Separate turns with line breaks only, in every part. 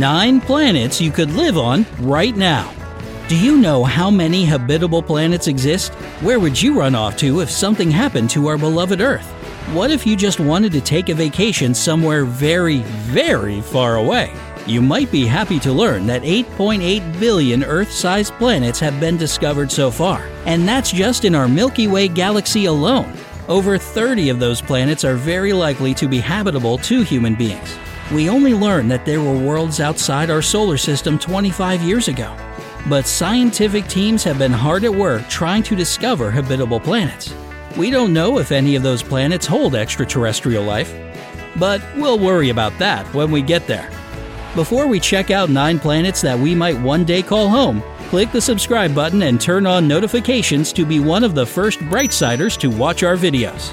Nine planets you could live on right now. Do you know how many habitable planets exist? Where would you run off to if something happened to our beloved Earth? What if you just wanted to take a vacation somewhere very, very far away? You might be happy to learn that 8.8 billion Earth sized planets have been discovered so far, and that's just in our Milky Way galaxy alone. Over 30 of those planets are very likely to be habitable to human beings. We only learned that there were worlds outside our solar system 25 years ago. But scientific teams have been hard at work trying to discover habitable planets. We don't know if any of those planets hold extraterrestrial life, but we'll worry about that when we get there. Before we check out nine planets that we might one day call home, click the subscribe button and turn on notifications to be one of the first Brightsiders to watch our videos.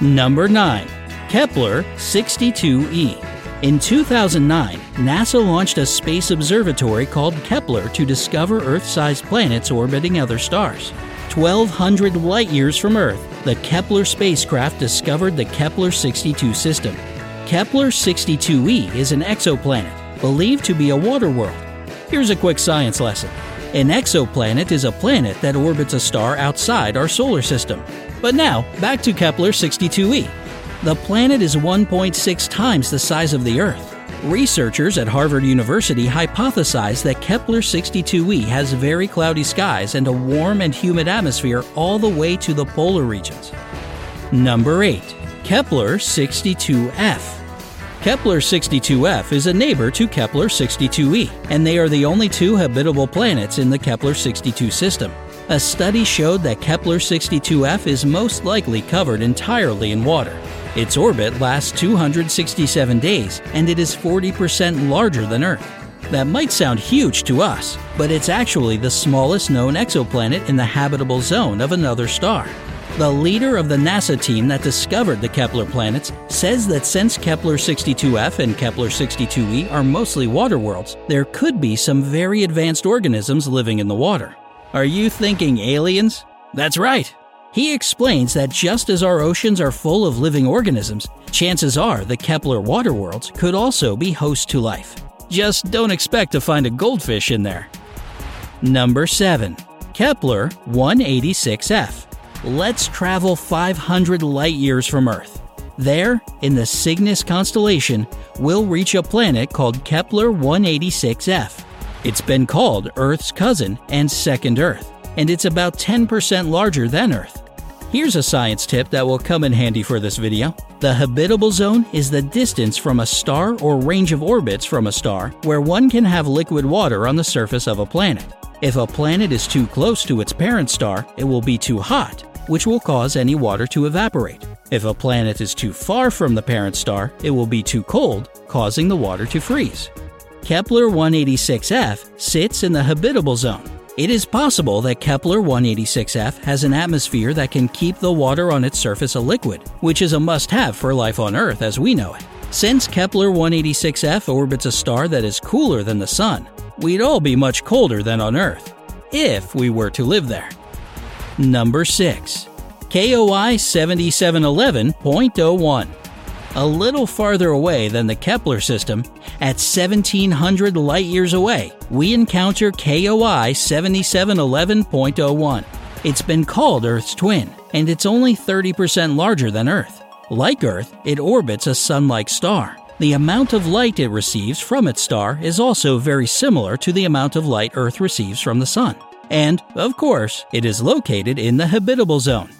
Number 9. Kepler 62e. In 2009, NASA launched a space observatory called Kepler to discover Earth sized planets orbiting other stars. 1,200 light years from Earth, the Kepler spacecraft discovered the Kepler 62 system. Kepler 62e is an exoplanet believed to be a water world. Here's a quick science lesson. An exoplanet is a planet that orbits a star outside our solar system. But now, back to Kepler 62e. The planet is 1.6 times the size of the Earth. Researchers at Harvard University hypothesize that Kepler 62e has very cloudy skies and a warm and humid atmosphere all the way to the polar regions. Number 8. Kepler 62f. Kepler 62f is a neighbor to Kepler 62e, and they are the only two habitable planets in the Kepler 62 system. A study showed that Kepler 62f is most likely covered entirely in water. Its orbit lasts 267 days, and it is 40% larger than Earth. That might sound huge to us, but it's actually the smallest known exoplanet in the habitable zone of another star. The leader of the NASA team that discovered the Kepler planets says that since Kepler 62f and Kepler 62e are mostly water worlds, there could be some very advanced organisms living in the water. Are you thinking aliens? That's right! He explains that just as our oceans are full of living organisms, chances are the Kepler water worlds could also be host to life. Just don't expect to find a goldfish in there. Number 7. Kepler 186f. Let's travel 500 light years from Earth. There, in the Cygnus constellation, we'll reach a planet called Kepler 186f. It's been called Earth's cousin and second Earth, and it's about 10% larger than Earth. Here's a science tip that will come in handy for this video. The habitable zone is the distance from a star or range of orbits from a star where one can have liquid water on the surface of a planet. If a planet is too close to its parent star, it will be too hot, which will cause any water to evaporate. If a planet is too far from the parent star, it will be too cold, causing the water to freeze. Kepler 186f sits in the habitable zone. It is possible that Kepler 186f has an atmosphere that can keep the water on its surface a liquid, which is a must have for life on Earth as we know it. Since Kepler 186f orbits a star that is cooler than the Sun, we'd all be much colder than on Earth, if we were to live there. Number 6. KOI 7711.01. A little farther away than the Kepler system, at 1700 light years away, we encounter KOI 7711.01. It's been called Earth's twin, and it's only 30% larger than Earth. Like Earth, it orbits a sun like star. The amount of light it receives from its star is also very similar to the amount of light Earth receives from the Sun. And, of course, it is located in the habitable zone.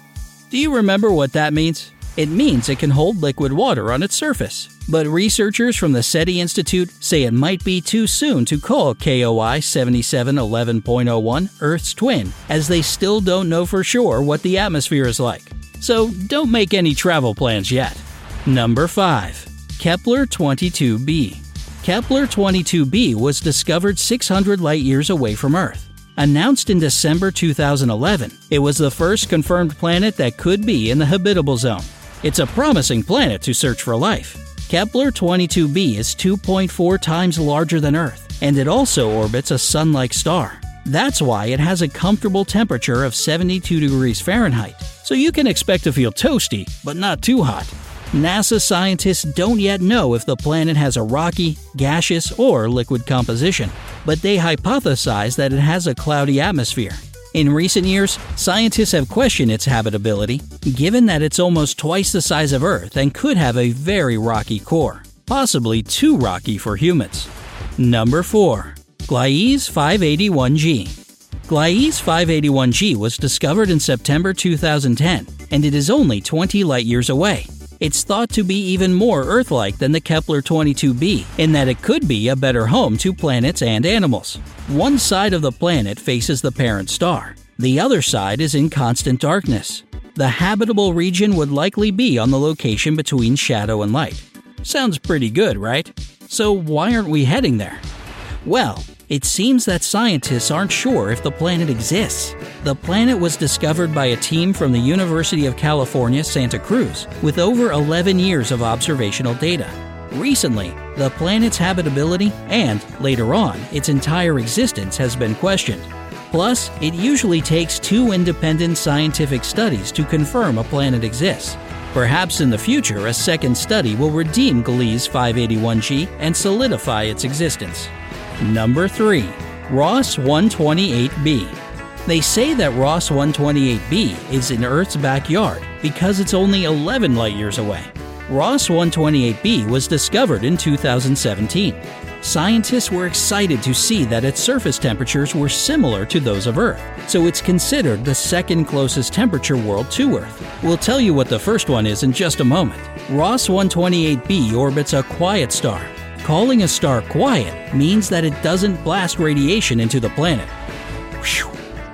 Do you remember what that means? It means it can hold liquid water on its surface. But researchers from the SETI Institute say it might be too soon to call KOI 7711.01 Earth's twin, as they still don't know for sure what the atmosphere is like. So don't make any travel plans yet. Number 5. Kepler 22b. Kepler 22b was discovered 600 light years away from Earth. Announced in December 2011, it was the first confirmed planet that could be in the habitable zone. It's a promising planet to search for life. Kepler 22b is 2.4 times larger than Earth, and it also orbits a sun like star. That's why it has a comfortable temperature of 72 degrees Fahrenheit, so you can expect to feel toasty, but not too hot. NASA scientists don't yet know if the planet has a rocky, gaseous, or liquid composition, but they hypothesize that it has a cloudy atmosphere. In recent years, scientists have questioned its habitability, given that it's almost twice the size of Earth and could have a very rocky core, possibly too rocky for humans. Number 4. Gliese 581g. Gliese 581g was discovered in September 2010, and it is only 20 light years away. It's thought to be even more Earth like than the Kepler 22b, in that it could be a better home to planets and animals. One side of the planet faces the parent star, the other side is in constant darkness. The habitable region would likely be on the location between shadow and light. Sounds pretty good, right? So, why aren't we heading there? Well, it seems that scientists aren't sure if the planet exists. The planet was discovered by a team from the University of California, Santa Cruz, with over 11 years of observational data. Recently, the planet's habitability and, later on, its entire existence has been questioned. Plus, it usually takes two independent scientific studies to confirm a planet exists. Perhaps in the future, a second study will redeem Gliese 581g and solidify its existence. Number 3. Ross 128b. They say that Ross 128b is in Earth's backyard because it's only 11 light years away. Ross 128b was discovered in 2017. Scientists were excited to see that its surface temperatures were similar to those of Earth, so it's considered the second closest temperature world to Earth. We'll tell you what the first one is in just a moment. Ross 128b orbits a quiet star, Calling a star quiet means that it doesn't blast radiation into the planet.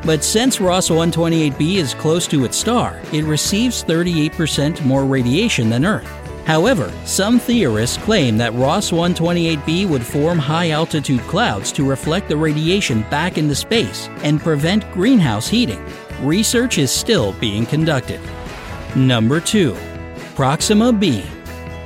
But since Ross 128b is close to its star, it receives 38% more radiation than Earth. However, some theorists claim that Ross 128b would form high altitude clouds to reflect the radiation back into space and prevent greenhouse heating. Research is still being conducted. Number 2. Proxima b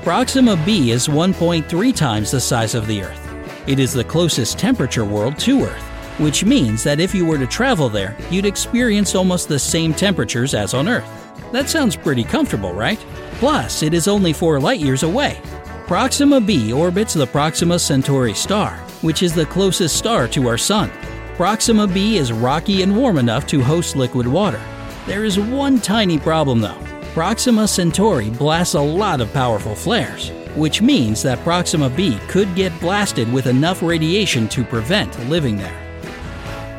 Proxima b is 1.3 times the size of the Earth. It is the closest temperature world to Earth, which means that if you were to travel there, you'd experience almost the same temperatures as on Earth. That sounds pretty comfortable, right? Plus, it is only 4 light years away. Proxima b orbits the Proxima Centauri star, which is the closest star to our Sun. Proxima b is rocky and warm enough to host liquid water. There is one tiny problem though. Proxima Centauri blasts a lot of powerful flares, which means that Proxima b could get blasted with enough radiation to prevent living there.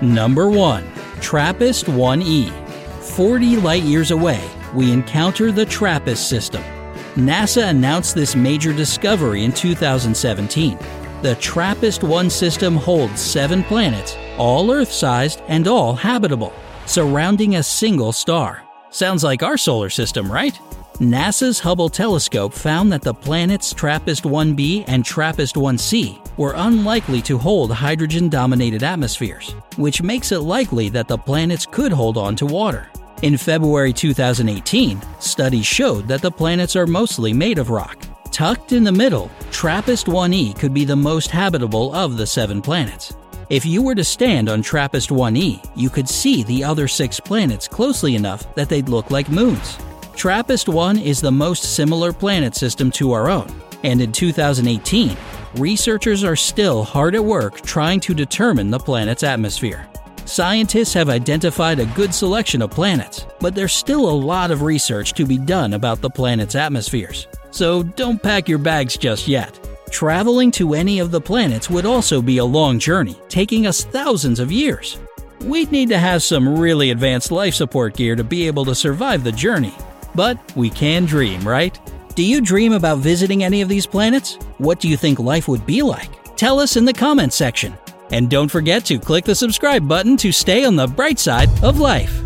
Number 1. TRAPPIST 1e 40 light years away, we encounter the TRAPPIST system. NASA announced this major discovery in 2017. The TRAPPIST 1 system holds seven planets, all Earth sized and all habitable, surrounding a single star. Sounds like our solar system, right? NASA's Hubble telescope found that the planets TRAPPIST 1b and TRAPPIST 1c were unlikely to hold hydrogen dominated atmospheres, which makes it likely that the planets could hold on to water. In February 2018, studies showed that the planets are mostly made of rock. Tucked in the middle, TRAPPIST 1e could be the most habitable of the seven planets. If you were to stand on TRAPPIST 1e, you could see the other six planets closely enough that they'd look like moons. TRAPPIST 1 is the most similar planet system to our own, and in 2018, researchers are still hard at work trying to determine the planet's atmosphere. Scientists have identified a good selection of planets, but there's still a lot of research to be done about the planet's atmospheres. So don't pack your bags just yet. Traveling to any of the planets would also be a long journey, taking us thousands of years. We'd need to have some really advanced life support gear to be able to survive the journey. But we can dream, right? Do you dream about visiting any of these planets? What do you think life would be like? Tell us in the comments section. And don't forget to click the subscribe button to stay on the bright side of life.